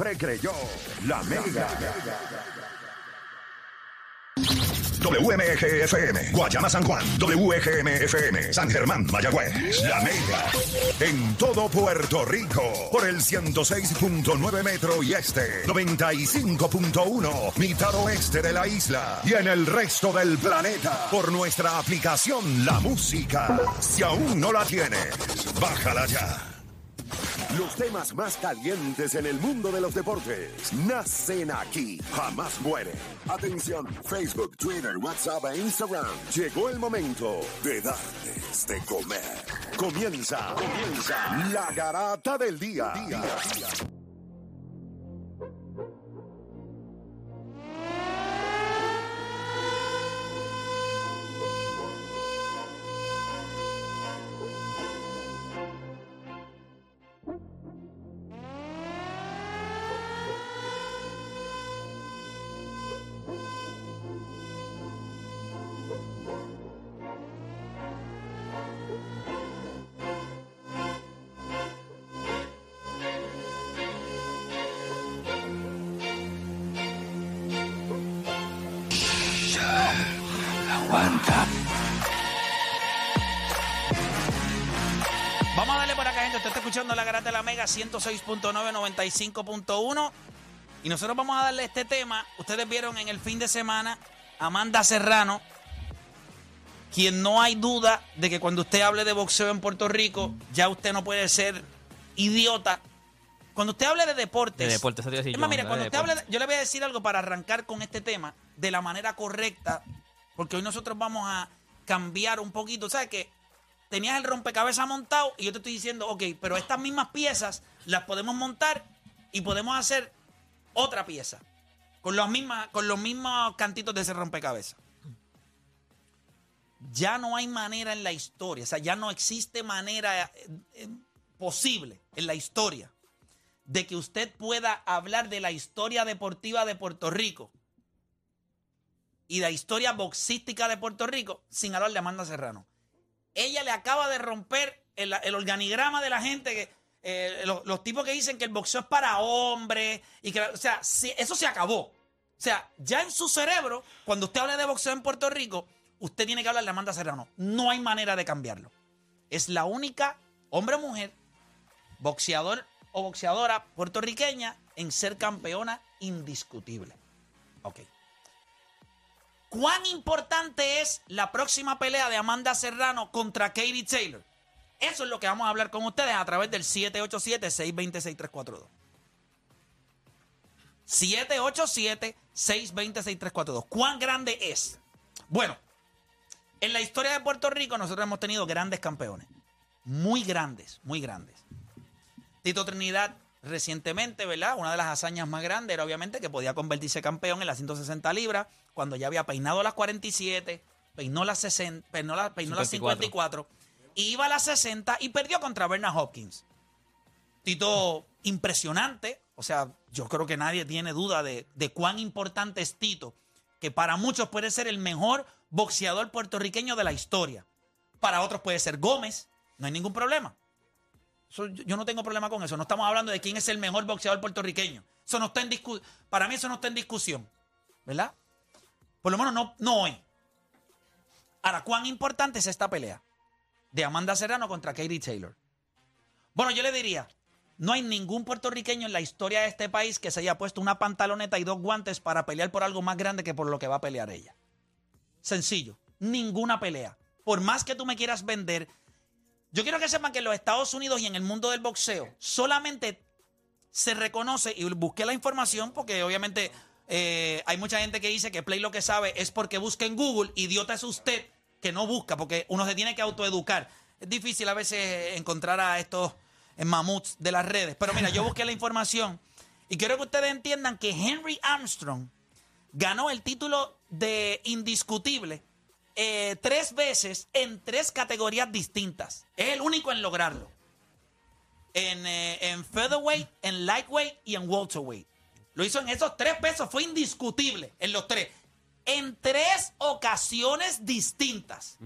siempre creyó la Mega. WMGFM, Guayama San Juan, WGMFM, San Germán, Mayagüez, La Mega. En todo Puerto Rico, por el 106.9 metro y este, 95.1, mitad oeste de la isla. Y en el resto del planeta, por nuestra aplicación La Música. Si aún no la tienes, bájala ya. Los temas más calientes en el mundo de los deportes nacen aquí, jamás mueren. Atención, Facebook, Twitter, WhatsApp e Instagram. Llegó el momento de darles de comer. Comienza, comienza la garata del día. Aguanta. Vamos a darle por acá, gente. Usted está escuchando la Garata de la Mega 106.9, 95.1. Y nosotros vamos a darle este tema. Ustedes vieron en el fin de semana Amanda Serrano, quien no hay duda de que cuando usted hable de boxeo en Puerto Rico, ya usted no puede ser idiota. Cuando usted hable de deportes. De deportes, eso te iba a decir Es yo, más, mira, de cuando usted de- yo le voy a decir algo para arrancar con este tema de la manera correcta, porque hoy nosotros vamos a cambiar un poquito. ¿Sabes qué? Tenías el rompecabezas montado y yo te estoy diciendo, ok, pero estas mismas piezas las podemos montar y podemos hacer otra pieza con los, mismas, con los mismos cantitos de ese rompecabezas. Ya no hay manera en la historia, o sea, ya no existe manera eh, eh, posible en la historia de que usted pueda hablar de la historia deportiva de Puerto Rico y la historia boxística de Puerto Rico sin hablar de Amanda Serrano. Ella le acaba de romper el, organigrama de la gente que eh, los, tipos que dicen que el boxeo es para hombres y que, o sea, eso se acabó. O sea, ya en su cerebro, cuando usted habla de boxeo en Puerto Rico, usted tiene que hablar de Amanda Serrano. No hay manera de cambiarlo. Es la única hombre o mujer boxeador o boxeadora puertorriqueña en ser campeona indiscutible. Ok. ¿Cuán importante es la próxima pelea de Amanda Serrano contra Katie Taylor? Eso es lo que vamos a hablar con ustedes a través del 787-620-6342. 787-620-6342. ¿Cuán grande es? Bueno, en la historia de Puerto Rico nosotros hemos tenido grandes campeones. Muy grandes, muy grandes. Tito Trinidad recientemente, ¿verdad? Una de las hazañas más grandes era obviamente que podía convertirse campeón en las 160 libras cuando ya había peinado las 47, peinó las 60, peinó, la- peinó las 54, iba a las 60 y perdió contra Bernard Hopkins. Tito impresionante, o sea, yo creo que nadie tiene duda de, de cuán importante es Tito, que para muchos puede ser el mejor boxeador puertorriqueño de la historia. Para otros puede ser Gómez, no hay ningún problema. Yo no tengo problema con eso. No estamos hablando de quién es el mejor boxeador puertorriqueño. Eso no está en discusión. Para mí eso no está en discusión. ¿Verdad? Por lo menos no, no hoy. Ahora, ¿cuán importante es esta pelea? De Amanda Serrano contra Katie Taylor. Bueno, yo le diría, no hay ningún puertorriqueño en la historia de este país que se haya puesto una pantaloneta y dos guantes para pelear por algo más grande que por lo que va a pelear ella. Sencillo. Ninguna pelea. Por más que tú me quieras vender, yo quiero que sepan que en los Estados Unidos y en el mundo del boxeo solamente se reconoce, y busqué la información porque obviamente eh, hay mucha gente que dice que Play lo que sabe es porque busca en Google, idiota es usted que no busca, porque uno se tiene que autoeducar. Es difícil a veces encontrar a estos mamuts de las redes, pero mira, yo busqué la información y quiero que ustedes entiendan que Henry Armstrong ganó el título de indiscutible eh, tres veces en tres categorías distintas. Es el único en lograrlo. En, eh, en featherweight, en lightweight y en welterweight. Lo hizo en esos tres pesos, fue indiscutible en los tres. En tres ocasiones distintas.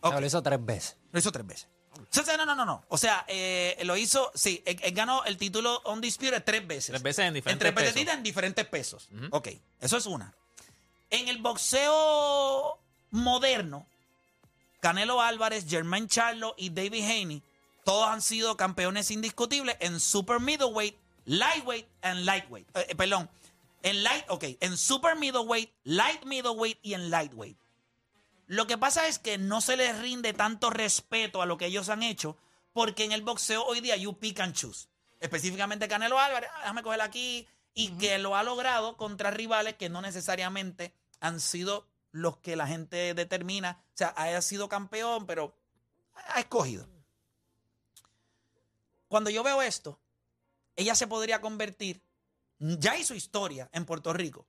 Ok. Lo hizo tres veces. Lo hizo tres veces. O sea, no, no, no, no. O sea, eh, lo hizo, sí, él, él ganó el título Undisputed tres veces. Tres veces en diferentes tres veces pesos. en diferentes pesos. Ok, eso es una. En el boxeo moderno, Canelo Álvarez, Jermaine Charlo y David Haney, todos han sido campeones indiscutibles en super middleweight, lightweight and lightweight. Eh, eh, perdón, en light, ok, en super middleweight, light middleweight y en lightweight. Lo que pasa es que no se les rinde tanto respeto a lo que ellos han hecho, porque en el boxeo hoy día you pick and choose. Específicamente Canelo Álvarez, ah, déjame coger aquí, y que lo ha logrado contra rivales que no necesariamente han sido los que la gente determina. O sea, haya sido campeón, pero ha escogido. Cuando yo veo esto, ella se podría convertir, ya hizo historia en Puerto Rico,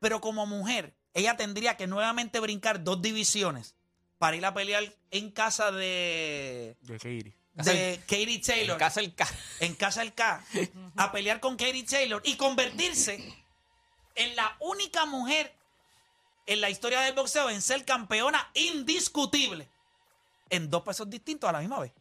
pero como mujer, ella tendría que nuevamente brincar dos divisiones para ir a pelear en casa de, De Katie. de Katie Taylor En casa el ca- en casa del K a pelear con Katie Taylor y convertirse en la única mujer en la historia del boxeo en ser campeona indiscutible en dos pesos distintos a la misma vez.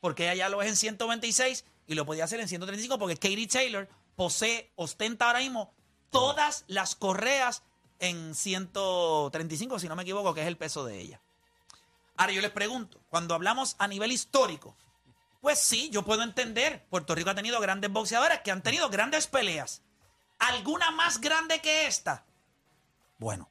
Porque ella ya lo es en 126 y lo podía hacer en 135 porque Katie Taylor posee, ostenta ahora mismo todas las correas en 135, si no me equivoco, que es el peso de ella. Ahora yo les pregunto, cuando hablamos a nivel histórico, pues sí, yo puedo entender. Puerto Rico ha tenido grandes boxeadores que han tenido grandes peleas. ¿Alguna más grande que esta? Bueno,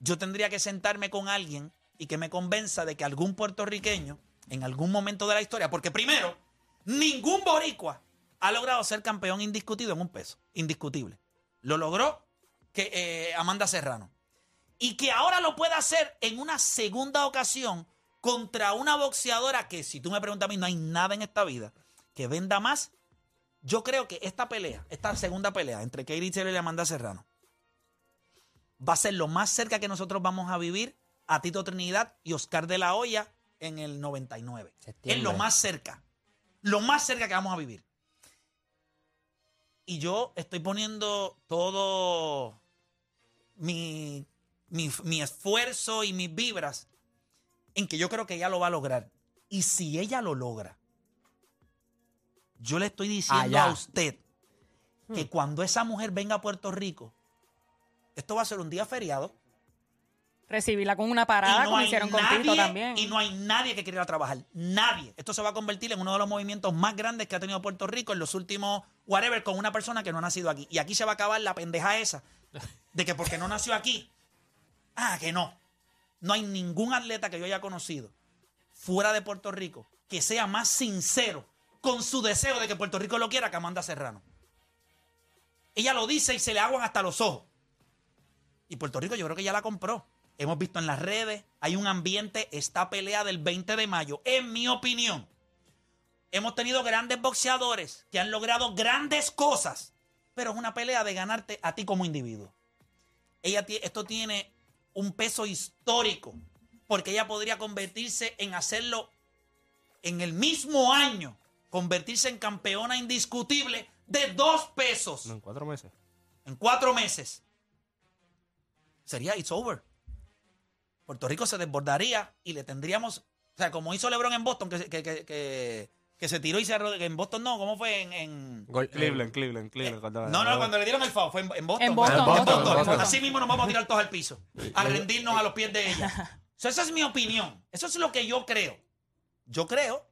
yo tendría que sentarme con alguien y que me convenza de que algún puertorriqueño, en algún momento de la historia, porque primero, ningún boricua ha logrado ser campeón indiscutido en un peso. Indiscutible. Lo logró que, eh, Amanda Serrano. Y que ahora lo pueda hacer en una segunda ocasión contra una boxeadora que, si tú me preguntas a mí, no hay nada en esta vida que venda más. Yo creo que esta pelea, esta segunda pelea entre Katie Taylor y Amanda Serrano, va a ser lo más cerca que nosotros vamos a vivir a Tito Trinidad y Oscar de la Hoya en el 99. Es lo más cerca. Lo más cerca que vamos a vivir. Y yo estoy poniendo todo mi, mi, mi esfuerzo y mis vibras en que yo creo que ella lo va a lograr. Y si ella lo logra, yo le estoy diciendo Allá. a usted que cuando esa mujer venga a Puerto Rico, esto va a ser un día feriado. Recibirla con una parada, como hay hicieron con Tito nadie- también. Y no hay nadie que quiera trabajar. Nadie. Esto se va a convertir en uno de los movimientos más grandes que ha tenido Puerto Rico en los últimos, whatever, con una persona que no ha nacido aquí. Y aquí se va a acabar la pendeja esa de que porque no nació aquí, ah, que no. No hay ningún atleta que yo haya conocido fuera de Puerto Rico que sea más sincero con su deseo de que Puerto Rico lo quiera que Amanda Serrano. Ella lo dice y se le aguan hasta los ojos. Y Puerto Rico yo creo que ya la compró. Hemos visto en las redes, hay un ambiente, esta pelea del 20 de mayo, en mi opinión. Hemos tenido grandes boxeadores que han logrado grandes cosas, pero es una pelea de ganarte a ti como individuo. Ella, esto tiene un peso histórico, porque ella podría convertirse en hacerlo en el mismo año, convertirse en campeona indiscutible de dos pesos No, en cuatro meses. en cuatro meses, sería it's over. Puerto Rico se desbordaría y le tendríamos, o sea, como hizo LeBron en Boston, que, se- que, que, que- que se tiró y se en Boston no, ¿cómo fue? En, en- Cleveland, Cleveland, Cleveland. cuando- no, no, cuando le dieron el foul, fue en, en Boston. Boston, En Boston, Boston, Boston. Así mismo nos vamos a tirar todos al piso, a rendirnos a los pies de ella. O sea, esa es mi opinión. Eso es lo que yo creo. Yo creo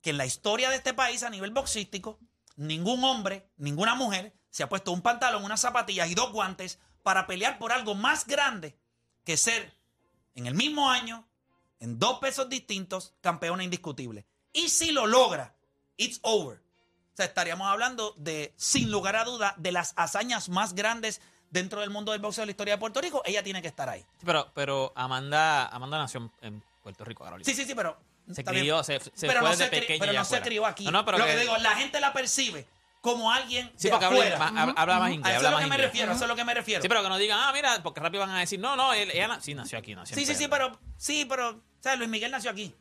que en la historia de este país a nivel boxístico, ningún hombre, ninguna mujer se ha puesto un pantalón, unas zapatillas y dos guantes para pelear por algo más grande que ser en el mismo año, en dos pesos distintos, campeona indiscutible. Y si lo logra, it's over. O sea, estaríamos hablando de, sin lugar a duda, de las hazañas más grandes dentro del mundo del boxeo de la historia de Puerto Rico. Ella tiene que estar ahí. Sí, pero, pero Amanda, Amanda nació en, Puerto Rico, Carolina. Sí, sí, sí, pero. Se crió, se, se pero fue no, desde se, cri- pequeña pero no se crió aquí. No, no, pero lo que- que digo, la gente la percibe como alguien Sí, de porque habla, afuera. más- habla más A inglés, eso habla es lo que me refiero, a eso es lo que me refiero. Sí, pero que no digan, ah, mira, porque rápido van a decir, no, no, él- ella sí nació aquí, nació sí, sí, sí, pero, sí, pero, ¿sabes? Luis Miguel nació aquí.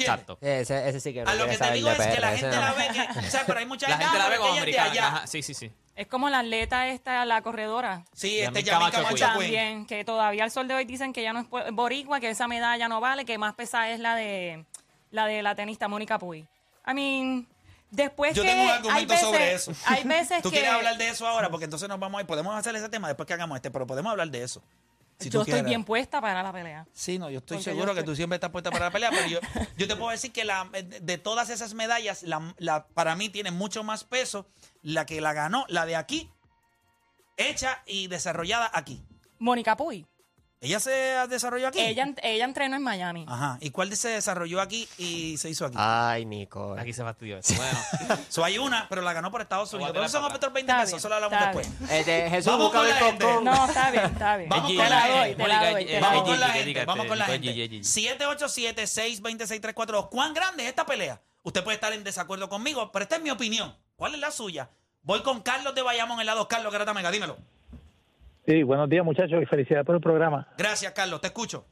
Exacto. Ese, ese sí que no A lo que te digo es que la gente no. la ve que, o sea, pero hay mucha La gente, la ve como americana. allá. Ajá, sí, sí, sí. Es como la atleta esta, la corredora. Sí, este Camacho Queen. También, que todavía al sol de hoy dicen que ya no es boricua, que esa medalla no vale, que más pesada es la de la de la tenista Mónica Puy. I mean, después Yo que tengo un hay argumento veces, sobre eso. Hay veces ¿Tú que quieres hablar de eso ahora? Porque entonces nos vamos a ir. Podemos hacer ese tema después que hagamos este, pero podemos hablar de eso. Si yo estoy quieres. bien puesta para la pelea. Sí, no, yo estoy Porque seguro yo que tú siempre estás puesta para la pelea, pero yo, yo te puedo decir que la, de todas esas medallas, la, la- para mí tiene mucho más peso la que la ganó, la de aquí, hecha y desarrollada aquí. Mónica Puy. ¿Ella se desarrolló aquí? Ella, ella entrenó en Miami. Ajá. ¿Y cuál se desarrolló aquí y se hizo aquí? Ay, Nicole. Aquí se fastidió eso. Bueno, So, hay una, pero la ganó por Estados Unidos. Pero son otros 20 Está pesos, bien, eso lo hablamos está después. Este, Jesús, Vamos con el la gente. No, está bien, está bien. Vamos con la gente. eh, Vamos con la gente, vamos con la gente. Gigi. 787-620-6342. ¿Cuán grande es esta pelea? Usted puede estar en desacuerdo conmigo, pero esta es mi opinión. ¿Cuál es la suya? Voy con Carlos de Bayamón en la 2. Carlos Garata Mega, dímelo. Sí, buenos días muchachos y felicidades por el programa. Gracias, Carlos, te escucho.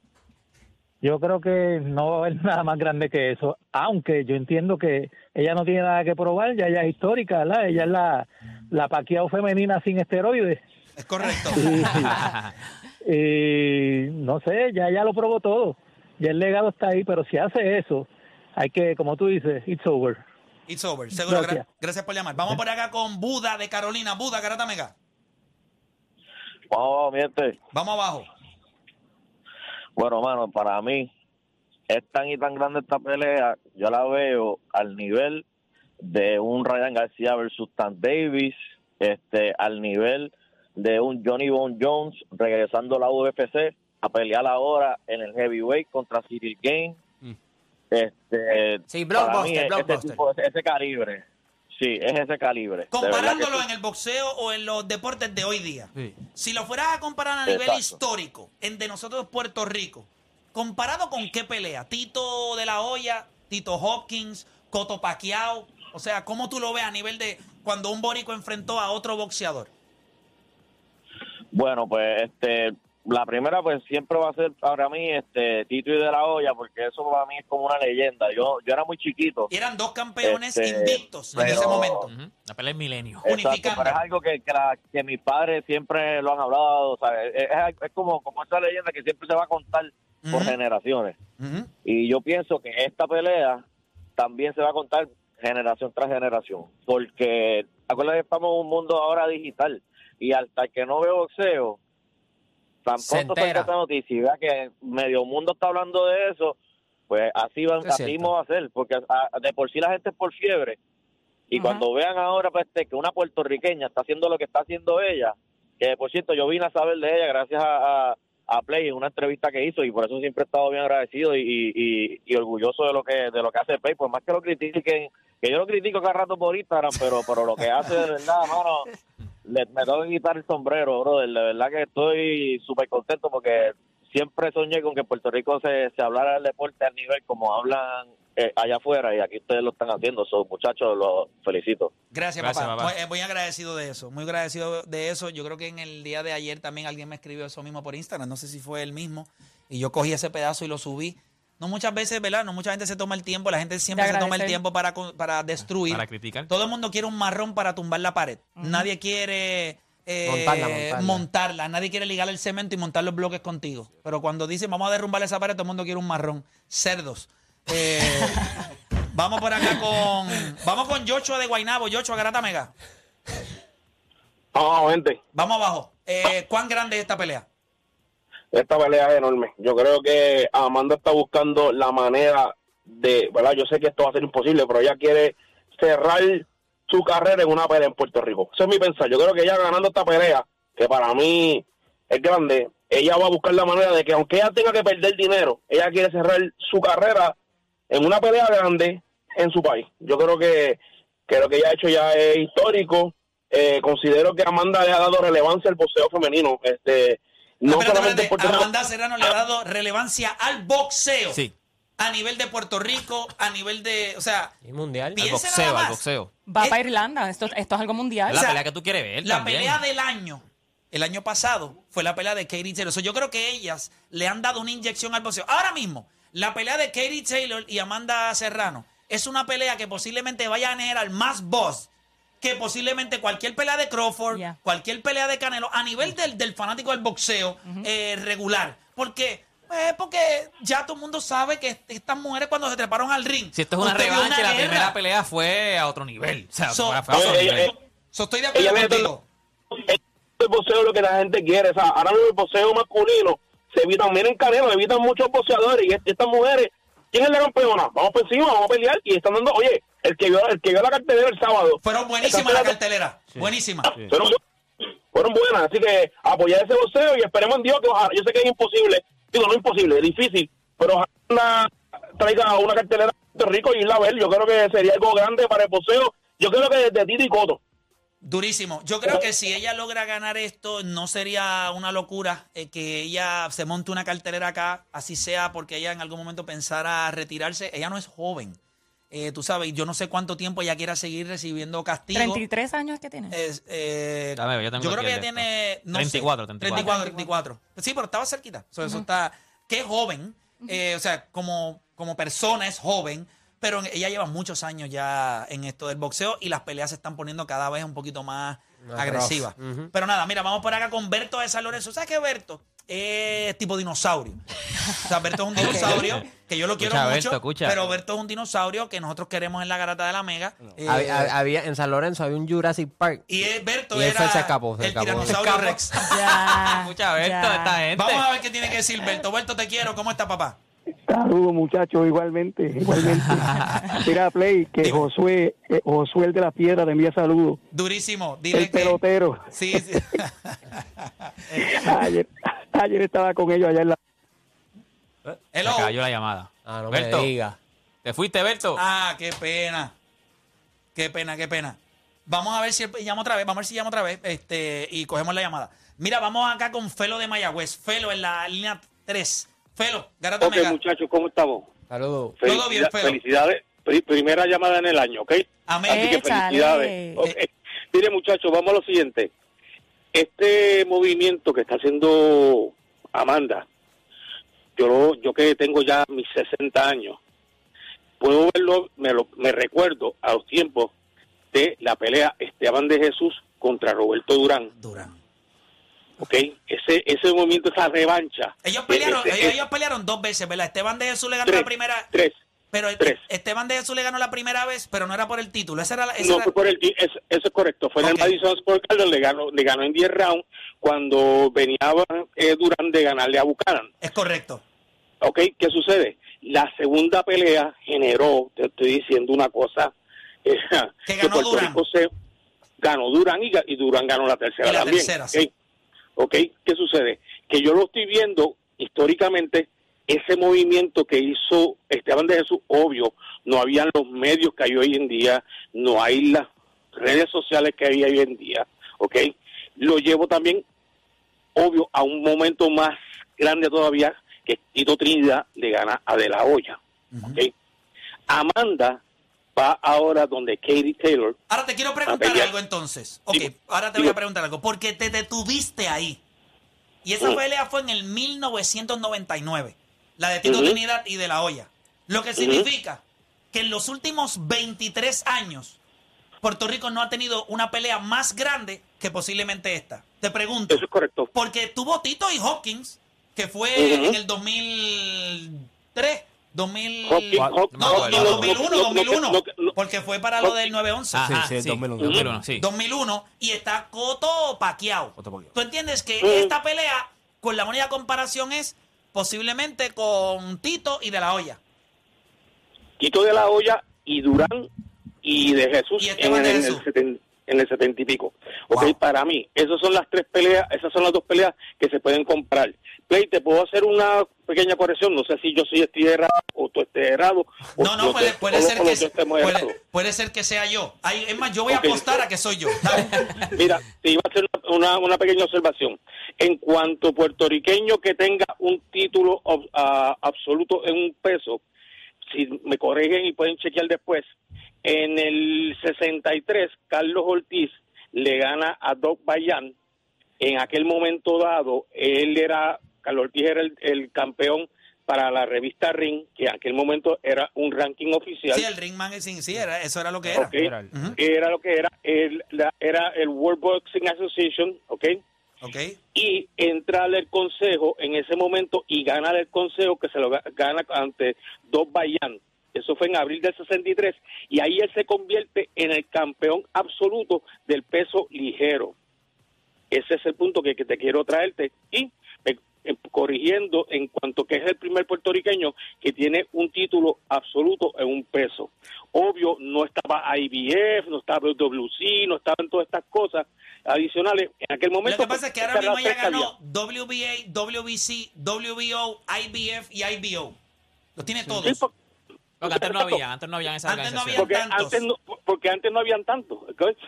Yo creo que no va a haber nada más grande que eso, aunque yo entiendo que ella no tiene nada que probar, ya ella es histórica, ¿verdad? Ella es la, la Pacquiao femenina sin esteroides. Es correcto. Y no sé, ya ya lo probó todo. Ya el legado está ahí, pero si hace eso, hay que, como tú dices, it's over. It's over. Seguro. gra- Gracias. gracias por llamar. Vamos por acá con Buda de Carolina. Buda, Garata Mega. Vamos, miente. Vamos abajo. Bueno, mano, para mí es tan y tan grande esta pelea, yo la veo al nivel de un Ryan García versus Stan Davis, este, al nivel de un Johnny Bone Jones regresando a la UFC a pelear ahora en el heavyweight contra Cyril Game. Este, Sí, para mí blockbuster, es- blockbuster. Tipo, ese calibre. Sí, es ese calibre. Comparándolo en el boxeo o en los deportes de hoy día. Sí. Si lo fueras a comparar a nivel histórico, en de nosotros Puerto Rico, ¿comparado con qué pelea? ¿Tito de la Hoya, Tito Hopkins, Coto Paquiao? O sea, ¿cómo tú lo ves a nivel de cuando un bórico enfrentó a otro boxeador? Bueno, pues este la primera pues siempre va a ser para mí este Tito y de la Hoya porque eso para mí es como una leyenda. Yo yo era muy chiquito. Y eran dos campeones Este, invictos en ese momento. La pelea es milenio. Exacto, unificando. pero es algo que, que, la- que mis padres siempre lo han hablado, o sea, es, es- es como, como esa leyenda que siempre se va a contar por generaciones. Y yo pienso que esta pelea también se va a contar generación tras generación, porque acuérdate que estamos en un mundo ahora digital y hasta que no veo boxeo, tan Se pronto entera. salga esta noticia vea que medio mundo está hablando de eso, pues así, va, Eso es así mismo va a ser, porque a- de por sí la gente es por fiebre. Y Ajá. cuando vean ahora pues, este, que una puertorriqueña está haciendo lo que está haciendo ella, que por cierto yo vine a saber de ella gracias a, a, a Play en una entrevista que hizo y por eso siempre he estado bien agradecido y, y, y- y orgulloso de lo que de lo que hace Play, por más que lo critiquen, que yo lo critico cada rato por Instagram, pero pero lo que hace de verdad, mano, le, me tengo que quitar el sombrero, brother, de verdad que estoy súper contento porque siempre soñé con que en Puerto Rico se, se hablara del deporte al nivel como hablan eh, allá afuera y aquí ustedes lo están haciendo, so, muchachos, los felicito. Gracias, Gracias, papá. papá. Muy, eh, muy agradecido de eso, muy agradecido de eso. Yo creo que en el día de ayer también alguien me escribió eso mismo por Instagram, no sé si fue él mismo, y yo cogí ese pedazo y lo subí. No muchas veces, ¿verdad? No mucha gente se toma el tiempo, la gente siempre se toma el tiempo para, para destruir. Para criticar. Todo el mundo quiere un marrón para tumbar la pared. Nadie quiere eh, Montarla, montarla. montarla. Nadie quiere ligar el cemento y montar los bloques contigo. Pero cuando dicen vamos a derrumbar esa pared, todo el mundo quiere un marrón. Cerdos. Eh, vamos por acá con. Vamos con Yochoa de Guainabo. Yochoa Garata Mega. No, gente, Vamos abajo. Eh, ¿Cuán grande es esta pelea? Esta pelea es enorme. Yo creo que Amanda está buscando la manera de, ¿verdad? Yo sé que esto va a ser imposible, pero ella quiere cerrar su carrera en una pelea en Puerto Rico. Eso es mi pensar. Yo creo que ella ganando esta pelea, que para mí es grande, ella va a buscar la manera de que aunque ella tenga que perder dinero, ella quiere cerrar su carrera en una pelea grande en su país. Yo creo que, que lo que ella ha hecho ya es histórico. Eh, considero que Amanda le ha dado relevancia al boxeo femenino. Este, no Espérate, solamente en espérate. Puerto Rico. Amanda Serrano le ha dado relevancia al boxeo. Sí. A nivel de Puerto Rico, a nivel de. O sea, Y mundial. Al boxeo, al más. boxeo. Va para Irlanda. Esto, esto es algo mundial. La sea, pelea que tú quieres ver la también. pelea del año, el año pasado, fue la pelea de Katie Taylor. So, yo creo que ellas le han dado una inyección al boxeo. Ahora mismo, la pelea de Katie Taylor y Amanda Serrano es una pelea que posiblemente vaya a generar más voz que posiblemente cualquier pelea de Crawford, cualquier pelea de Canelo, a nivel del, del fanático del boxeo eh, regular. Porque, eh, porque ya todo el mundo sabe que est- estas mujeres cuando se treparon al ring. Si esto es una revancha, la guerra. primera pelea fue a otro nivel. O sea, So- fue a- otro nivel. eh, So, estoy de acuerdo contigo. el boxeo es lo que la gente quiere. O sea, ahora mismo el boxeo masculino se evitan, miren Canelo, evitan muchos boxeadores y est- estas mujeres, ¿quién es la campeona? Vamos por encima, vamos a pelear y están dando, oye, el que vio, el que vio la cartelera el sábado. Fueron buenísimas la cartelera. Buenísima. Fueron, bu- fueron buenas, así que apoyar ese boxeo y esperemos en Dios que ojalá, yo sé que es imposible, digo, no imposible, es difícil, pero ojalá traiga una cartelera de Puerto Rico y irla a ver, yo creo que sería algo grande para el boxeo, yo creo que de Tito y Coto. Durísimo. Yo creo que si ella logra ganar esto, no sería una locura eh, que ella se monte una cartelera acá, así sea porque ella en algún momento pensara retirarse. Ella no es joven. Eh, tú sabes, yo no sé cuánto tiempo ella quiera seguir recibiendo castigo. 33 años que tiene. Es, eh, Dame, yo tengo creo que el ella tiene no 34, sé, 34. 34. Sí, pero estaba cerquita. So, Eso está. Qué joven. eh, o sea, como, como persona es joven. Pero ella lleva muchos años ya en esto del boxeo y las peleas se están poniendo cada vez un poquito más agresivas. Pero nada, mira, vamos por acá con Berto de San Lorenzo. ¿Sabes qué Berto? Es tipo dinosaurio. O sea, Berto es un dinosaurio que yo lo quiero Escucha, mucho. Berto, escucha. Pero Berto es un dinosaurio que nosotros queremos en la garata de la Mega. Eh, Había, había- en San Lorenzo había un Jurassic Park. y es- Berto Y era se escapó, se el escapó. tiranosaurio. Rex. Ya. Escucha, Berto, ya. esta gente. Vamos a ver qué tiene que decir Berto. Berto, te quiero. ¿Cómo está, papá? Saludos muchachos, igualmente, igualmente. Mira, Play, que Josué, eh, Josué el de la piedra te envía saludos. Durísimo. Dile El que... pelotero. Sí, sí. Ayer, ayer estaba con ellos allá en la... Se Hello. cayó la llamada. Ah, no Berto, me diga. ¿te fuiste, Berto? Ah, qué pena. Qué pena, qué pena. Vamos a ver si llama otra vez. Vamos a ver si llama otra vez. Este, y cogemos la llamada. Mira, vamos acá con Felo de Mayagüez. Felo en la línea 3. Felo, Garata Ok, Mega. muchachos, ¿cómo estamos? Saludos. Todo bien, Felo. Felicidades. Pri- primera llamada en el año, ¿ok? Amén. Así que felicidades. Ok. Mire, muchachos, vamos a lo siguiente. Este movimiento que está haciendo Amanda, yo, lo- yo que tengo ya mis 60 años, puedo verlo, me, lo, me recuerdo a los tiempos de la pelea Esteban de Jesús contra Roberto Durán, Durán. ¿Ok? Ese, ese movimiento, esa revancha. Ellos pelearon, Ese- ellos, ellos pelearon dos veces, ¿verdad? Esteban de Jesús le ganó tres, la primera. tres. Pero tres. Esteban de Jesús le ganó la primera vez, pero no era por el título. Esa era la. esa No era- fue por el eso, eso es correcto. Fue en el Madison Square Garden, le ganó, le ganó en 10 rounds cuando venía eh, Durán de ganarle a Buchanan. Es correcto. ¿Ok? ¿Qué sucede? La segunda pelea generó, te estoy diciendo una cosa, eh, Que ganó Puerto Durán. Rico se ganó Durán y, Durán ganó la tercera Y la también. ¿Ok? ¿Qué sucede? Que yo lo estoy viendo históricamente, ese movimiento que hizo Esteban de Jesús, obvio, no habían los medios que hay hoy en día, no hay las redes sociales que hay hoy en día, ¿ok? Lo llevo también, obvio, a un momento más grande todavía, que Tito Trinidad le gana a De La Hoya, ¿ok? Amanda va ahora donde Katie Taylor, Ahora te quiero preguntar algo entonces. Ok, ahora te voy a preguntar algo. Porque te detuviste ahí. Y esa Mm. pelea fue en el 1999. La de Tito Ujú. Trinidad y de La Hoya. Lo que significa que en los últimos 23 años, Puerto Rico no ha tenido una pelea más grande que posiblemente esta. Te pregunto. eso es correcto. Porque tuvo Tito y Hawkins, que fue Ujú. en el 2003, 2000... Hopkins- Hop- no, no, no- 2001, no- no- 2001, no- no- porque fue para lo del 911. Ajá, sí, sí, 2001. 2001, sí. 2001 y está Coto paqueado. ¿Tú entiendes que Mm. esta pelea, con la única comparación es posiblemente con Tito y De La Hoya? Tito de la Hoya y Durán y de Jesús Y en, de el- en Jesús. en el setenta y pico. Ok, Wow. para mí, esas son las tres peleas, esas son las dos peleas que se pueden comparar. Play, te puedo hacer una pequeña corrección, no sé si yo sí estoy errado o tú estés errado. No, no, puede, ser que puede, puede ser que sea yo. Ay, es más, yo voy a apostar a que soy yo. Mira, te iba a hacer una, una pequeña observación. En cuanto puertorriqueño que tenga un título ob- absoluto en un peso, si me corrigen y pueden chequear después, en el 63, Carlos Ortiz le gana a Doc Bayan. En aquel momento dado, él era, Carlos Ortiz era el, el campeón para la revista Ring, que en aquel momento era un ranking oficial. Sí, el Ring Magazine, sí, era, eso era lo que era. Era lo que era, el, la- era el World Boxing Association, ¿ok? Ok. Y entrar al consejo en ese momento y ganar el consejo que se lo ga- gana ante dos Bayan. Eso fue en abril del 63 y ahí él se convierte en el campeón absoluto del peso ligero. Ese es el punto que, que te quiero traerte y corrigiendo en cuanto que es el primer puertorriqueño que tiene un título absoluto en un peso. Obvio, no estaba IBF, no estaba WC, no estaban todas estas cosas adicionales. En aquel Lo momento... que pasa es que ahora estas mismo tres ganó WBA, WBC, WBO, IBF y IBO. Los tiene todos. Sí, Porque antes no había, antes no habían esas Antes no porque tantos. antes no porque antes no habían tantos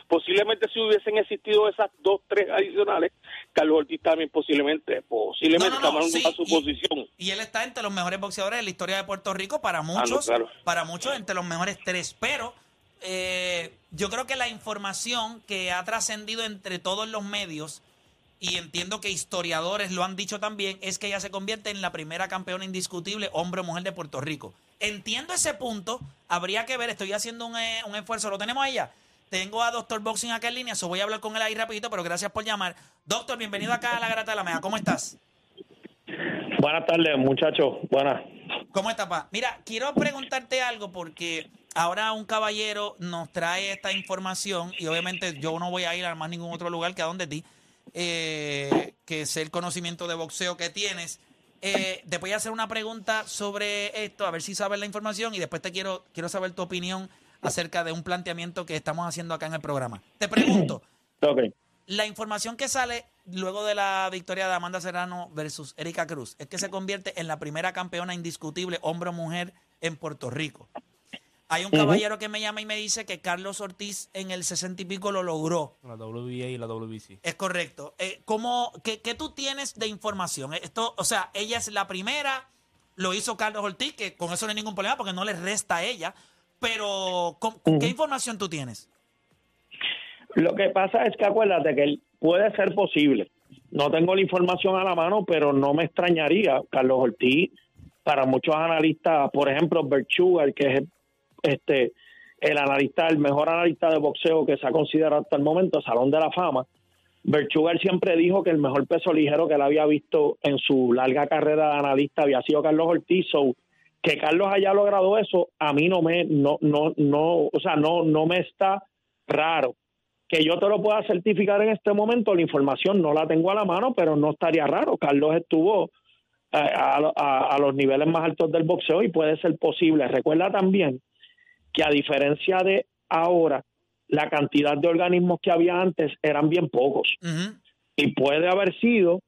posiblemente si hubiesen existido esas dos tres adicionales Carlos Ortiz también posiblemente posiblemente No, no, no, estamos en sí, una suposición Y él está entre los mejores boxeadores de la historia de Puerto Rico para muchos, claro. para muchos entre los mejores tres. Pero eh, yo creo que la información que ha trascendido entre todos los medios y entiendo que historiadores lo han dicho también es que ella se convierte en la primera campeona indiscutible hombre o mujer de Puerto Rico. Entiendo ese punto, habría que ver, estoy haciendo un, eh, un esfuerzo, lo tenemos allá. Tengo a Doctor Boxing acá en línea, so voy a hablar con él ahí rapidito, pero gracias por llamar. Doctor, bienvenido acá a la Grata de la Mega, ¿cómo estás? Buenas tardes, muchachos. Buenas. ¿Cómo está, pa? Mira, quiero preguntarte algo porque ahora un caballero nos trae esta información y obviamente yo no voy a ir a más ningún otro lugar que a donde ti, eh, que es el conocimiento de boxeo que tienes. Eh, te voy a hacer una pregunta sobre esto, a ver si sabes la información y después te quiero, quiero saber tu opinión acerca de un planteamiento que estamos haciendo acá en el programa. Te pregunto, la información que sale luego de la victoria de Amanda Serrano versus Erika Cruz es que se convierte en la primera campeona indiscutible hombre o mujer en Puerto Rico. Hay un caballero que me llama y me dice que Carlos Ortiz en el sesenta y pico lo logró. La WBA y la WBC. Es correcto. Eh, ¿cómo, qué, qué tú tienes de información? Esto, o sea, ella es la primera, lo hizo Carlos Ortiz, que con eso no hay ningún problema porque no le resta a ella. Pero, ¿con- ¿qué información tú tienes? Lo que pasa es que acuérdate que puede ser posible. No tengo la información a la mano, pero no me extrañaría. Carlos Ortiz, para muchos analistas, por ejemplo, Bert Sugar, que es este el analista, el mejor analista de boxeo que se ha considerado hasta el momento, Salón de la Fama. Bert Sugar siempre dijo que el mejor peso ligero que él había visto en su larga carrera de analista había sido Carlos Ortiz. So, que Carlos haya logrado eso, a mí no me, no, no, no, o sea, no, no me está raro que yo te lo pueda certificar en este momento, la información no la tengo a la mano, pero no estaría raro. Carlos estuvo eh, a los niveles más altos del boxeo y puede ser posible. Recuerda también que a diferencia de ahora, la cantidad de organismos que había antes eran bien pocos. Y puede haber sido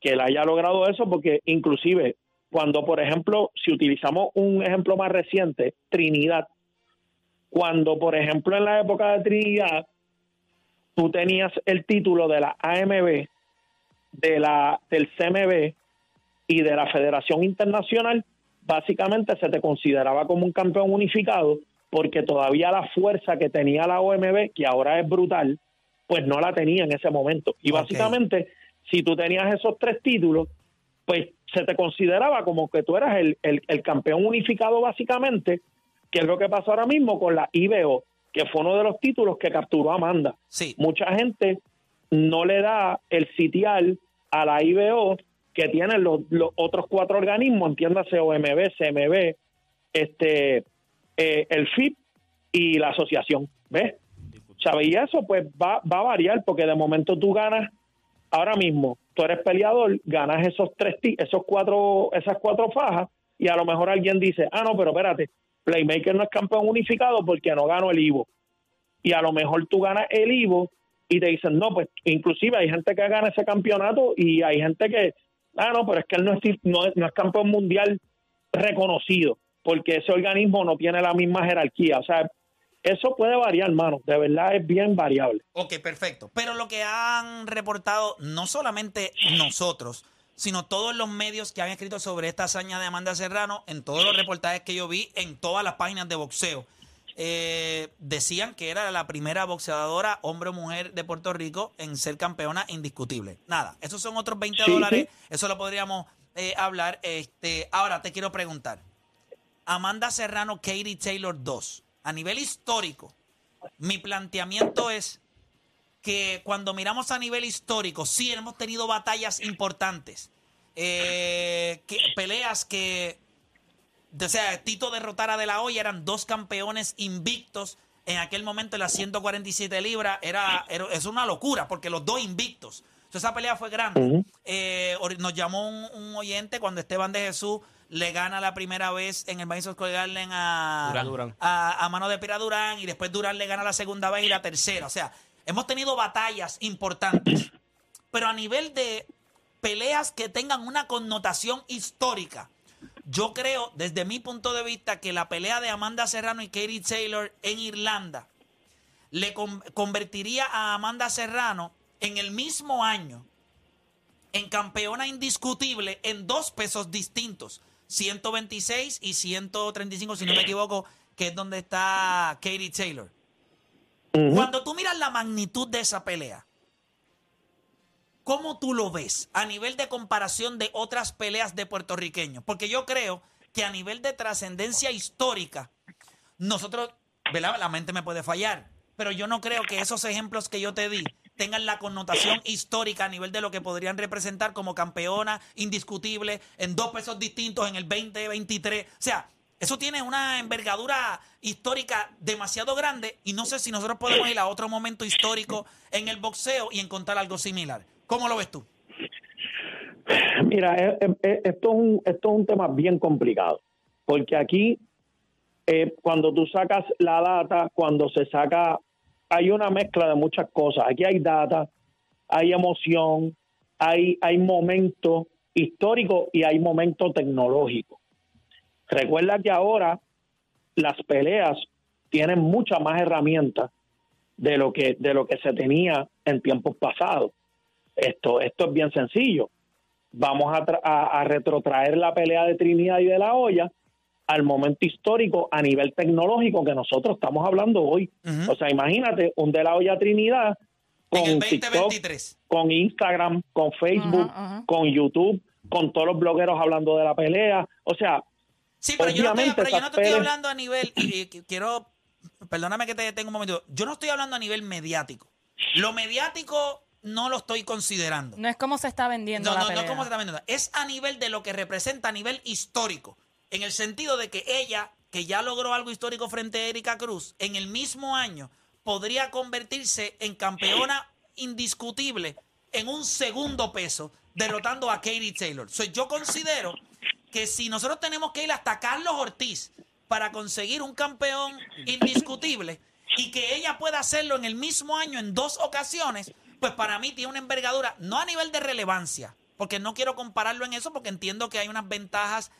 que él haya logrado eso porque inclusive cuando, por ejemplo, si utilizamos un ejemplo más reciente, Trinidad, cuando, por ejemplo, en la época de Trinidad, tú tenías el título de la AMB, de la, del CMB y de la Federación Internacional, básicamente se te consideraba como un campeón unificado porque todavía la fuerza que tenía la OMB, que ahora es brutal, pues no la tenía en ese momento. Y básicamente, si tú tenías esos tres títulos, pues se te consideraba como que tú eras el, el- el campeón unificado básicamente, que es lo que pasó ahora mismo con la IBO, que fue uno de los títulos que capturó Amanda. Sí. Mucha gente no le da el sitial a la IBO que tienen los, los otros cuatro organismos, entiéndase OMB, CMB, este, eh, el FIP y la asociación. ¿Ves? ¿Sabes? Y eso pues va, va a variar porque de momento tú ganas, ahora mismo, tú eres peleador, ganas esos tres, esos cuatro, esas cuatro fajas y a lo mejor alguien dice, ah, no, pero espérate, Playmaker no es campeón unificado porque no ganó el Ivo. Y a lo mejor tú ganas el Ivo y te dicen, no, pues inclusive hay gente que gana ese campeonato y hay gente que, ah, no, pero es que él no es, no no es campeón mundial reconocido porque ese organismo no tiene la misma jerarquía. O sea, eso puede variar, hermano. De verdad es bien variable. Ok, perfecto. Pero lo que han reportado no solamente nosotros, sino todos los medios que han escrito sobre esta hazaña de Amanda Serrano, en todos los reportajes que yo vi, en todas las páginas de boxeo, eh, decían que era la primera boxeadora, hombre o mujer de Puerto Rico, en ser campeona indiscutible. Nada, esos son otros 20 Sí, dólares, sí. eso lo podríamos eh, hablar. Este, ahora te quiero preguntar. Amanda Serrano, Katie Taylor 2. A nivel histórico, mi planteamiento es que cuando miramos a nivel histórico, sí hemos tenido batallas importantes. Eh, que, peleas que, o sea, Tito derrotar a De La Hoya, eran dos campeones invictos. En aquel momento, en las 147 libras, era, era- es una locura, porque los dos invictos. Entonces, esa pelea fue grande. Eh, nos llamó un, un oyente cuando Esteban de Jesús le gana la primera vez en el Madison Square Garden a, Durán. Durán. a, a mano de Pira Durán y después Durán le gana la segunda vez y la tercera. O sea, hemos tenido batallas importantes. Pero a nivel de peleas que tengan una connotación histórica, yo creo, desde mi punto de vista, que la pelea de Amanda Serrano y Katie Taylor en Irlanda le con- convertiría a Amanda Serrano en el mismo año en campeona indiscutible en dos pesos distintos, 126 y 135, si no me equivoco, que es donde está Katie Taylor. Cuando tú miras la magnitud de esa pelea, ¿cómo tú lo ves a nivel de comparación de otras peleas de puertorriqueños? Porque yo creo que a nivel de trascendencia histórica, nosotros, ¿verdad? La mente me puede fallar, pero yo no creo que esos ejemplos que yo te di tengan la connotación histórica a nivel de lo que podrían representar como campeona indiscutible en dos pesos distintos en el 2023. O sea, eso tiene una envergadura histórica demasiado grande y no sé si nosotros podemos ir a otro momento histórico en el boxeo y encontrar algo similar. ¿Cómo lo ves tú? Mira, eh, eh, eh, esto, es un, esto es un tema bien complicado, porque aquí, cuando tú sacas la data, cuando se saca, hay una mezcla de muchas cosas. Aquí hay data, hay emoción, hay, hay momento histórico y hay momento tecnológico. Recuerda que ahora las peleas tienen muchas más herramientas de lo que, de lo que se tenía en tiempos pasados. Esto, esto es bien sencillo vamos a, a retrotraer la pelea de Trinidad y de la olla al momento histórico a nivel tecnológico que nosotros estamos hablando hoy. O sea, imagínate un de la olla Trinidad con En el TikTok, 2023. con Instagram, con Facebook, con YouTube, con todos los blogueros hablando de la pelea. O sea, Sí, pero yo no, estoy, Obviamente pero yo no te estoy hablando a nivel, y, y quiero, perdóname que te detenga un momento, yo no estoy hablando a nivel mediático. Lo mediático no lo estoy considerando. No es como se está vendiendo No, la no, no pelea. es como se está vendiendo. Es a nivel de lo que representa a nivel histórico. En el sentido de que ella, que ya logró algo histórico frente a Erika Cruz, en el mismo año podría convertirse en campeona indiscutible en un segundo peso, derrotando a Katie Taylor. So, yo considero que si nosotros tenemos que ir hasta Carlos Ortiz para conseguir un campeón indiscutible y que ella pueda hacerlo en el mismo año en dos ocasiones, pues para mí tiene una envergadura, no a nivel de relevancia, porque no quiero compararlo en eso, porque entiendo que hay unas ventajas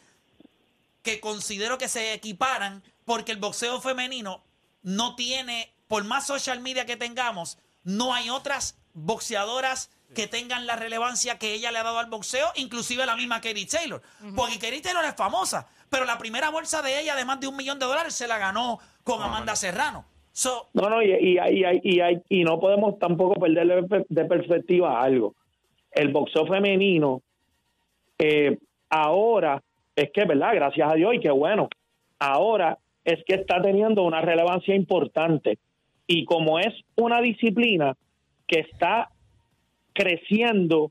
que considero que se equiparan, porque el boxeo femenino no tiene, por más social media que tengamos, no hay otras boxeadoras que tengan la relevancia que ella le ha dado al boxeo, inclusive la misma Katie Taylor. Porque Katie Taylor es famosa, pero la primera bolsa de ella de más de un millón de dólares se la ganó con Amanda Serrano. So, No, no, y, y, y, y, y, hay- y no podemos tampoco perder de per- de perspectiva algo. El boxeo femenino, eh, ahora, es que, ¿verdad? Gracias a Dios y qué bueno. Ahora es que está teniendo una relevancia importante. Y como es una disciplina que está creciendo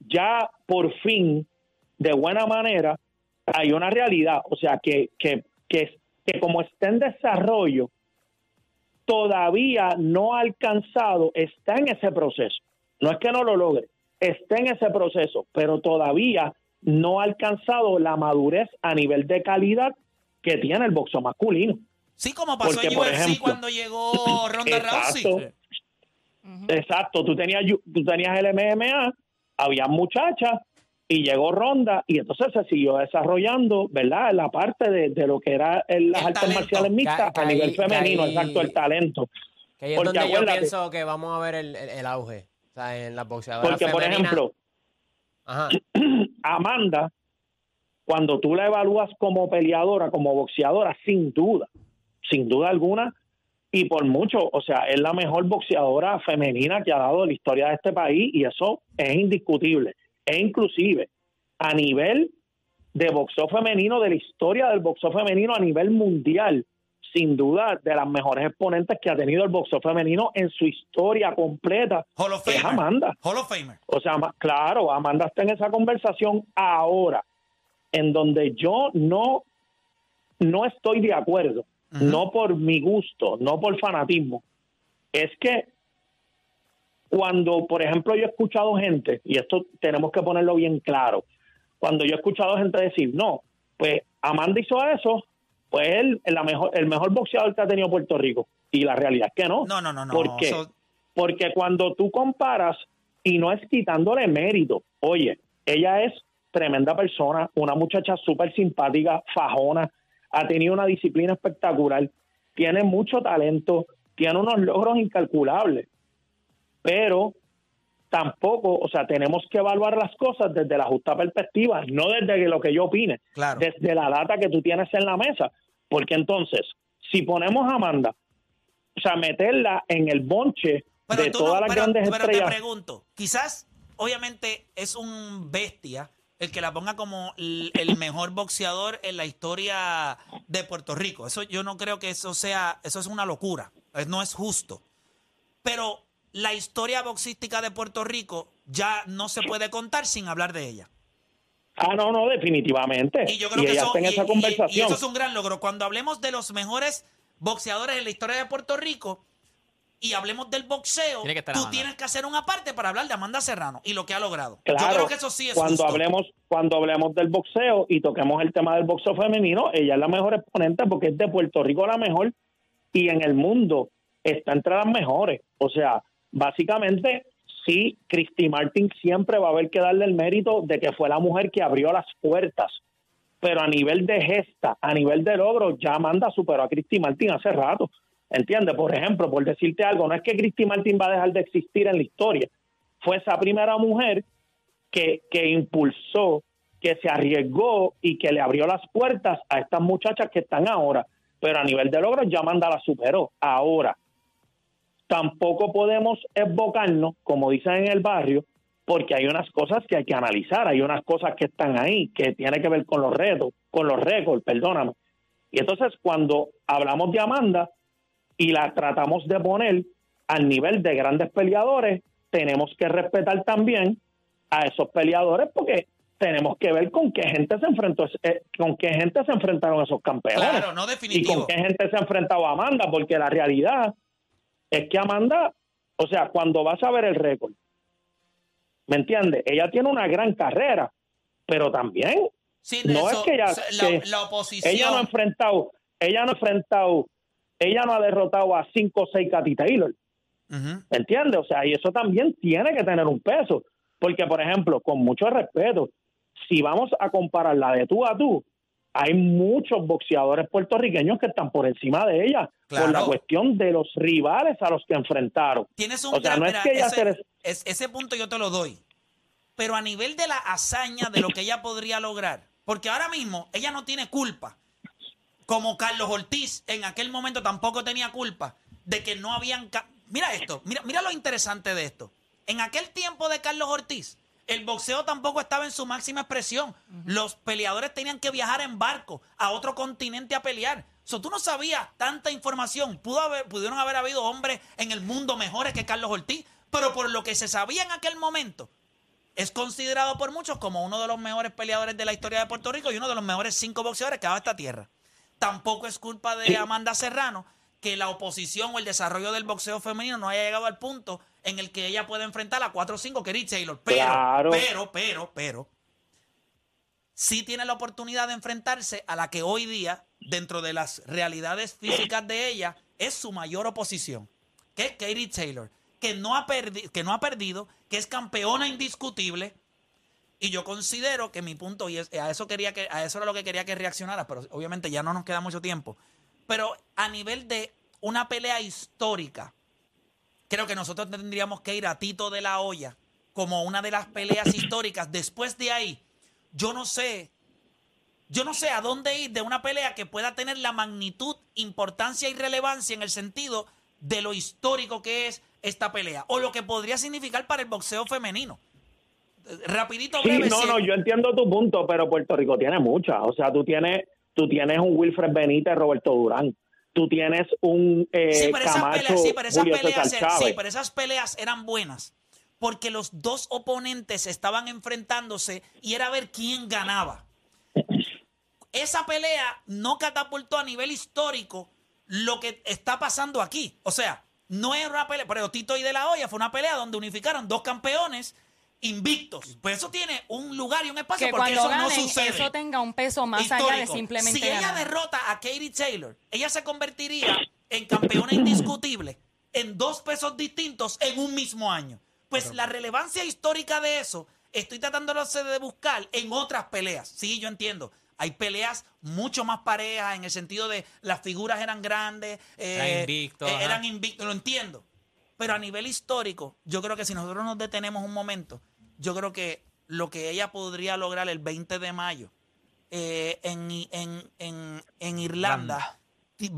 ya por fin de buena manera, hay una realidad. O sea, que, que, que, que como está en desarrollo, todavía no ha alcanzado, está en ese proceso. No es que no lo logre, está en ese proceso, pero todavía no ha alcanzado la madurez a nivel de calidad que tiene el boxeo masculino. sí, como pasó Porque, en por UFC ejemplo, cuando llegó Ronda Rousey. Exacto. Exacto, tú tenías, tú tenías el MMA, había muchachas y llegó Ronda y entonces se siguió desarrollando, ¿verdad? La parte de, de lo que era el- las El artes talento. marciales mixtas Que- a nivel femenino, exacto, el talento. Que ahí es Porque donde yo pienso que vamos a ver el, el- el auge. O sea, en las boxeadoras Porque, por ejemplo, Amanda, cuando tú la evalúas como peleadora, como boxeadora, sin duda, sin duda alguna, y por mucho, o sea, es la mejor boxeadora femenina que ha dado la historia de este país y eso es indiscutible. E inclusive, a nivel de boxeo femenino, de la historia del boxeo femenino a nivel mundial, sin duda de las mejores exponentes que ha tenido el boxeo femenino en su historia completa, Hall of es. Amanda. Hall of Famer. O sea, claro, Amanda está en esa conversación ahora, en donde yo no, no estoy de acuerdo, no por mi gusto, no por fanatismo, es que cuando, por ejemplo, yo he escuchado gente, y esto tenemos que ponerlo bien claro, cuando yo he escuchado gente decir, no, pues Amanda hizo eso, pues él es la mejor, el mejor boxeador que ha tenido Puerto Rico. Y la realidad es que no. No, no, no, no. ¿Por qué? Porque cuando tú comparas, y no es quitándole mérito, oye, ella es tremenda persona, una muchacha súper simpática, fajona, ha tenido una disciplina espectacular, tiene mucho talento, tiene unos logros incalculables, pero tampoco, o sea, tenemos que evaluar las cosas desde la justa perspectiva, no desde lo que yo opine, Claro. desde la data que tú tienes en la mesa, porque entonces, si ponemos a Amanda, o sea, meterla en el bonche Pero de todas no- las pero- grandes pero te estrellas. pregunto, quizás, obviamente, es un bestia el que la ponga como el, mejor boxeador en la historia de Puerto Rico. Eso yo no creo que eso sea, eso es una locura, no es justo. Pero la historia boxística de Puerto Rico ya no se puede contar sin hablar de ella. Ah, no, no, definitivamente. Y yo creo y que eso, y- esa y- y conversación. eso es un gran logro. Cuando hablemos de los mejores boxeadores en la historia de Puerto Rico y hablemos del boxeo, Tiene tú Amanda. tienes que hacer una parte para hablar de Amanda Serrano y lo que ha logrado. yo Claro, creo que eso sí es cuando justo. hablemos cuando hablemos del boxeo y toquemos el tema del boxeo femenino, ella es la mejor exponente porque es de Puerto Rico la mejor y en el mundo está entre las mejores. O sea, básicamente sí, Christy Martin siempre va a haber que darle el mérito de que fue la mujer que abrió las puertas. Pero a nivel de gesta, a nivel de logro, ya Amanda superó a Christy Martin hace rato. ¿Entiendes? Por ejemplo, por decirte algo, no es que Christy Martin va a dejar de existir en la historia. Fue esa primera mujer que, que impulsó, que se arriesgó y que le abrió las puertas a estas muchachas que están ahora. Pero a nivel de logros ya Amanda la superó. Ahora, tampoco podemos esbocarnos, como dicen en el barrio, porque hay unas cosas que hay que analizar, hay unas cosas que están ahí, que tiene que ver con los retos, con los récords, perdóname. Y entonces cuando hablamos de Amanda y la tratamos de poner al nivel de grandes peleadores, tenemos que respetar también a esos peleadores porque tenemos que ver con qué gente se enfrentó, eh, con qué gente se enfrentaron esos campeones. Claro, no y definitivo. con qué gente se ha enfrentado a Amanda, porque la realidad es que Amanda, o sea, cuando vas a ver el récord, ¿me entiendes? Ella tiene una gran carrera, pero también Sí, no eso- es que ella, la, que la oposición. ella no ha enfrentado, ella no ha enfrentado, ella no ha derrotado a cinco o seis Katy Taylor. ¿Me entiendes? O sea, y eso también tiene que tener un peso. Porque, por ejemplo, con mucho respeto, si vamos a comparar la de tú a tú, hay muchos boxeadores puertorriqueños que están por encima de ella por la cuestión de los rivales a los que enfrentaron. Tienes un O sea, gran- no es que ella ese, les- es- ese punto yo te lo doy. Pero a nivel de la hazaña de lo que ella podría lograr, porque ahora mismo ella no tiene culpa, como Carlos Ortiz en aquel momento tampoco tenía culpa de que no habían... Mira esto, mira, mira lo interesante de esto. En aquel tiempo de Carlos Ortiz, el boxeo tampoco estaba en su máxima expresión. Los peleadores tenían que viajar en barco a otro continente a pelear. So, tú no sabías tanta información. Pudo haber, pudieron haber habido hombres en el mundo mejores que Carlos Ortiz, pero por lo que se sabía en aquel momento, es considerado por muchos como uno de los mejores peleadores de la historia de Puerto Rico y uno de los mejores cinco boxeadores que ha dado esta tierra. Tampoco es culpa de Amanda Serrano que la oposición o el desarrollo del boxeo femenino no haya llegado al punto en el que ella puede enfrentar a 4 o 5 que Taylor. Pero, Claro. pero, pero, pero, sí tiene la oportunidad de enfrentarse a la que hoy día, dentro de las realidades físicas de ella, es su mayor oposición, que es Katie Taylor, que no ha, perdi- que no ha perdido, que es campeona indiscutible. Y yo considero que mi punto, y es- a eso quería que, a eso era lo que quería que reaccionara, pero obviamente ya no nos queda mucho tiempo. Pero a nivel de una pelea histórica, creo que nosotros tendríamos que ir a Tito de la Hoya como una de las peleas históricas. Después de ahí, yo no sé, yo no sé a dónde ir de una pelea que pueda tener la magnitud, importancia y relevancia en el sentido de lo histórico que es esta pelea o lo que podría significar para el boxeo femenino. Rapidito, Sí, breve. no, no, yo entiendo tu punto, pero Puerto Rico tiene muchas. O sea, tú tienes, tú tienes un Wilfred Benítez, Roberto Durán. Tú tienes un eh, Sí, pero esas Camacho, peleas, sí, pero esas Julio peleas, César sí, pero esas peleas eran buenas porque los dos oponentes estaban enfrentándose y era ver quién ganaba. Esa pelea no catapultó a nivel histórico lo que está pasando aquí. O sea, no era una pelea, pero Tito y De La Hoya fue una pelea donde unificaron dos campeones invictos. Pues eso tiene un lugar y un espacio Que porque eso no sucede eso tenga un peso más allá de histórico. simplemente Si ella derrota a Katie Taylor, ella se convertiría en campeona indiscutible en dos pesos distintos en un mismo año. Pues la relevancia histórica de eso, estoy tratando de buscar en otras peleas. Sí, yo entiendo. Hay peleas mucho más parejas en el sentido de las figuras eran grandes, eh, Era invicto, eh, ajá. eran invictos, lo entiendo. Pero a nivel histórico, yo creo que si nosotros nos detenemos un momento, yo creo que lo que ella podría lograr el 20 de mayo eh, en, en- en- en Irlanda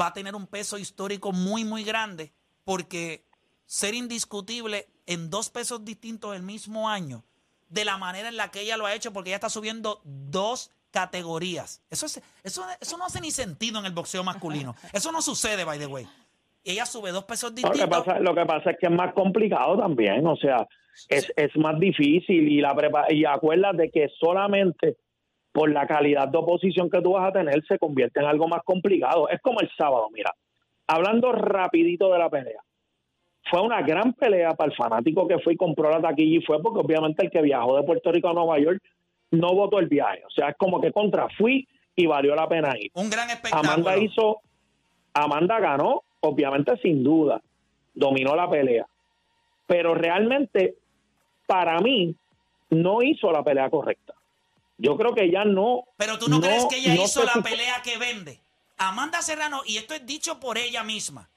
va a tener un peso histórico muy, muy grande porque ser indiscutible en dos pesos distintos el mismo año, de la manera en la que ella lo ha hecho, porque ella está subiendo dos categorías. Eso, es, eso, eso no hace ni sentido en el boxeo masculino. Eso no sucede, by the way. Y ella sube dos pesos Lo que, distintos. pasa, lo que pasa es que es más complicado también, o sea, es, es más difícil y la y acuérdate que solamente por la calidad de oposición que tú vas a tener se convierte en algo más complicado. Es como el sábado, mira, hablando rapidito de la pelea. Fue una gran pelea para el fanático que fue y compró la taquilla y fue porque obviamente el que viajó de Puerto Rico a Nueva York no votó el viaje. O sea, es como que contra fui y valió la pena ir. Un gran espectáculo. Amanda hizo, Amanda ganó, obviamente sin duda, dominó la pelea, pero realmente para mí no hizo la pelea correcta. Yo creo que ella no. Pero tú no, crees que ella no hizo la supo- pelea que vende. Amanda Serrano, y esto es dicho por ella misma.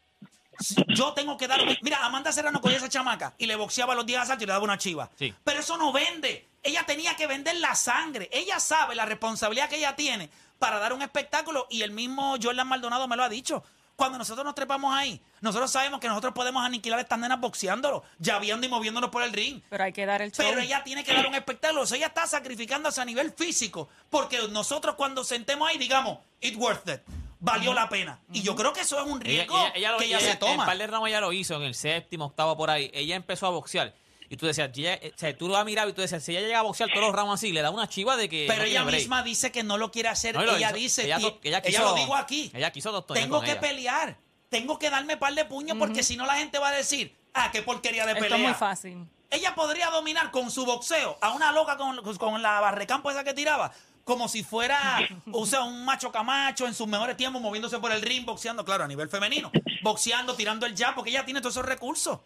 Yo tengo que dar. Mira, Amanda Serrano cogía a esa chamaca y le boxeaba los días asalto y le daba una chiva. Sí. Pero eso no vende. Ella tenía que vender la sangre. Ella sabe la responsabilidad que ella tiene para dar un espectáculo y el mismo Jordan Maldonado me lo ha dicho. Cuando nosotros nos trepamos ahí, nosotros sabemos que nosotros podemos aniquilar a estas nenas boxeándolo, llaveando y moviéndonos por el ring. Pero hay que dar el show. Pero ella tiene que dar un espectáculo. O sea, ella está sacrificándose a nivel físico. Porque nosotros cuando sentemos ahí, digamos, it worth it. Valió la pena. Y yo creo que eso es un riesgo ella- ella lo- que ella, ella- se toma. En par de ramos ya lo hizo, en el séptimo, octavo, por ahí. Ella empezó a boxear. Y tú decías, ella- eh, o sea, tú lo has mirado y tú decías, si ella llega a boxear todos los ramos así, le da una chiva de que. Pero no ella misma dice que no lo quiere hacer. No, ella hizo. dice, Ella to- ella ella quiso- lo digo aquí. ella quiso dos toñas Tengo con que ella. pelear. Tengo que darme par de puños porque si no la gente va a decir, ah, qué porquería de Esto pelea. es muy fácil. Ella podría dominar con su boxeo a una loca con, con la barrecampo esa que tiraba, como si fuera, o sea, un macho camacho en sus mejores tiempos, moviéndose por el ring, boxeando, claro, a nivel femenino, boxeando, tirando el jab, porque ella tiene todos esos recursos.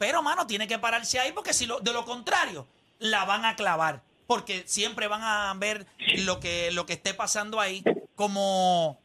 Pero, mano, tiene que pararse ahí porque si lo, de lo contrario, la van a clavar. Porque siempre van a ver lo que, lo que esté pasando ahí como...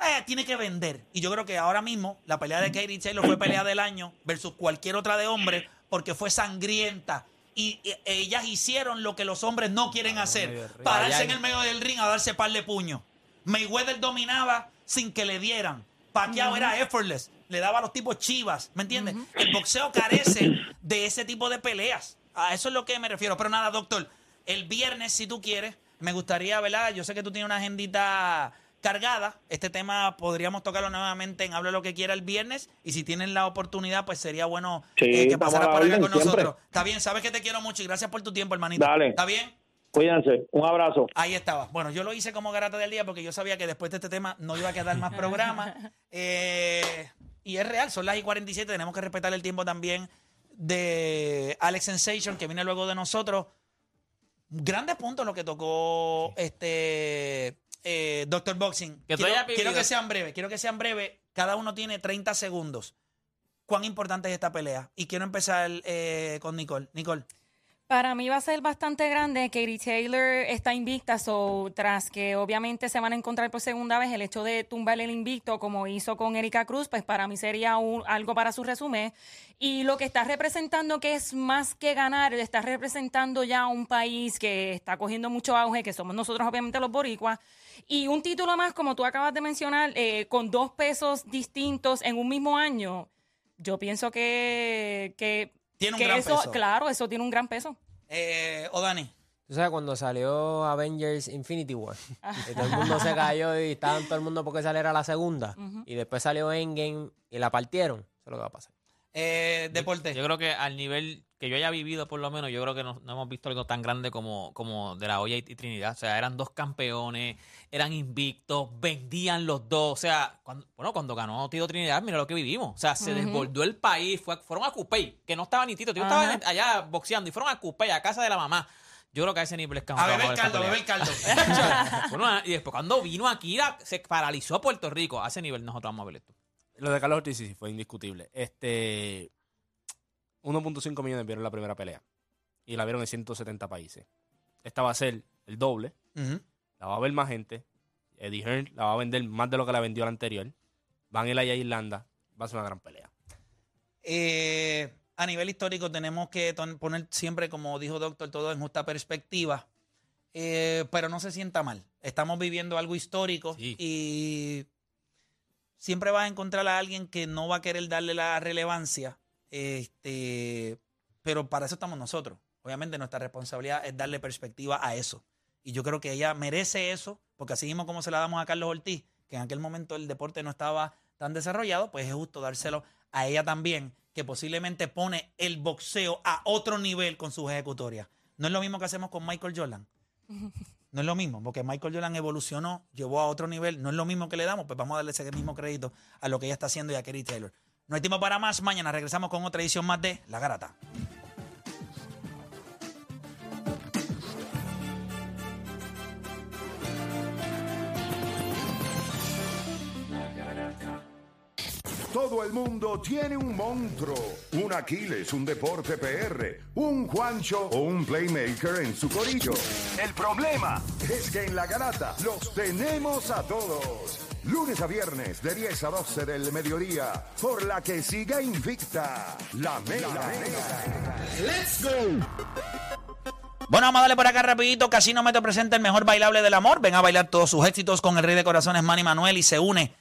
eh, tiene que vender. Y yo creo que ahora mismo la pelea de Katie Taylor fue pelea del año versus cualquier otra de hombre porque fue sangrienta. Y, y ellas hicieron lo que los hombres no quieren hacer. Pararse en el medio del ring a darse par de puños. Mayweather dominaba sin que le dieran. Pacquiao era effortless. Le daba a los tipos chivas. ¿Me entiendes? El boxeo carece de ese tipo de peleas. A eso es lo que me refiero. Pero nada, doctor. El viernes, si tú quieres, me gustaría, ¿verdad? Yo sé que tú tienes una agendita cargada. Este tema podríamos tocarlo nuevamente en Hable lo que quiera el viernes. Y si tienen la oportunidad, pues sería bueno Sí, eh, que estamos pasaras a la por acá con siempre. nosotros. Está bien, sabes que te quiero mucho y gracias por tu tiempo, hermanito. Dale. ¿Está bien? Cuídense, un abrazo. Ahí estaba. Bueno, yo lo hice como garata del día porque yo sabía que después de este tema no iba a quedar más programa. Eh, y es real, son las y 47. Tenemos que respetar el tiempo también de Alex Sensation, que viene luego de nosotros. Grandes puntos lo que tocó este eh, Doctor Boxing. Que quiero que sean breves, quiero que sean breves. Cada uno tiene 30 segundos. ¿Cuán importante es esta pelea? Y quiero empezar eh, con Nicole. Nicole. Para mí va a ser bastante grande. Katie Taylor está invicta, so, tras que obviamente se van a encontrar por segunda vez, el hecho de tumbar el invicto como hizo con Erika Cruz, pues para mí sería un- algo para su resumen. Y lo que está representando, que es más que ganar, está representando ya un país que está cogiendo mucho auge, que somos nosotros obviamente los boricuas. Y un título más, como tú acabas de mencionar, eh, con dos pesos distintos en un mismo año, yo pienso que... que Tiene un que gran eso, peso. Claro, eso tiene un gran peso. Eh, o Dani. Tú sabes, cuando salió Avengers Infinity War, y todo el mundo se cayó y estaban todo el mundo porque saliera la segunda, y después salió Endgame y la partieron, eso es lo que va a pasar. Eh, deporte. Yo creo que al nivel que yo haya vivido, por lo menos, yo creo que no, no hemos visto algo tan grande como, como de la olla y, y Trinidad. O sea, eran dos campeones, eran invictos, vendían los dos. O sea, cuando, bueno, cuando ganó Tito Trinidad, mira lo que vivimos. O sea, se desbordó el país, fue, fueron a Cupey, que no estaba ni Tito, Tito Ajá. estaba allá boxeando y fueron a Cupey, a casa de la mamá. Yo creo que a ese nivel es que A beber caldo, a beber caldo. Bueno, y después cuando vino aquí, la- se paralizó Puerto Rico. A ese nivel nosotros vamos a ver esto. Lo de Carlos Ortiz sí fue indiscutible. Este 1.5 millones vieron la primera pelea. Y la vieron en 170 países. Esta va a ser el doble. La va a ver más gente. Eddie Hearn la va a vender más de lo que la vendió la anterior. Van a ir allá a Irlanda. Va a ser una gran pelea. Eh, a nivel histórico tenemos que poner siempre, como dijo Doctor, todo en justa perspectiva. Eh, pero no se sienta mal. Estamos viviendo algo histórico Sí. y siempre vas a encontrar a alguien que no va a querer darle la relevancia. Este, pero para eso estamos nosotros. Obviamente nuestra responsabilidad es darle perspectiva a eso. Y yo creo que ella merece eso, porque así mismo como se la damos a Carlos Ortiz, que en aquel momento el deporte no estaba tan desarrollado, pues es justo dárselo a ella también, que posiblemente pone el boxeo a otro nivel con sus ejecutorias. No es lo mismo que hacemos con Michael Jordan. No es lo mismo, porque Michael Jordan evolucionó, llevó a otro nivel. No es lo mismo que le damos, pues vamos a darle ese mismo crédito a lo que ella está haciendo y a Kerry Taylor. No hay tiempo para más. Mañana regresamos con otra edición más de La Garata. Todo el mundo tiene un monstruo, un Aquiles, un deporte PR, un Juancho o un Playmaker en su corillo. El problema es que en la garata los tenemos a todos. Lunes a viernes de 10 a 12 del mediodía, por la que siga invicta la mega. ¡Let's go! Bueno, vamos a darle por acá rapidito. Casino Metro presenta el mejor bailable del amor. Ven a bailar todos sus éxitos con el rey de corazones Manny Manuel y se une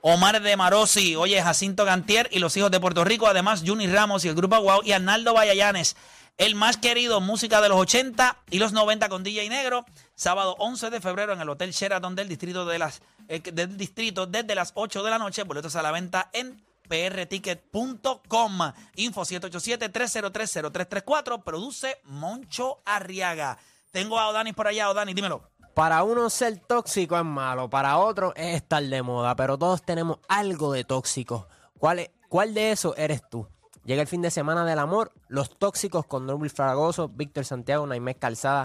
Omar de Marosi, oye, Jacinto Gantier y los hijos de Puerto Rico. Además, Juni Ramos y el grupo Guau y Arnaldo Vallayanes. El más querido, música de los 80 y los 90 con DJ Negro. Sábado 11 de febrero en el Hotel Sheraton del distrito de las eh, del distrito desde las 8 de la noche. Boletos a la venta en prticket.com. Info 787-303-0334. Produce Moncho Arriaga. Tengo a Odanis por allá. Odanis, dímelo. Para uno ser tóxico es malo, para otro es estar de moda, pero todos tenemos algo de tóxico. ¿Cuál, cuál de eso eres tú? Llega el fin de semana del amor, los tóxicos con Norby Fragoso, Víctor Santiago, Naimés Calzada,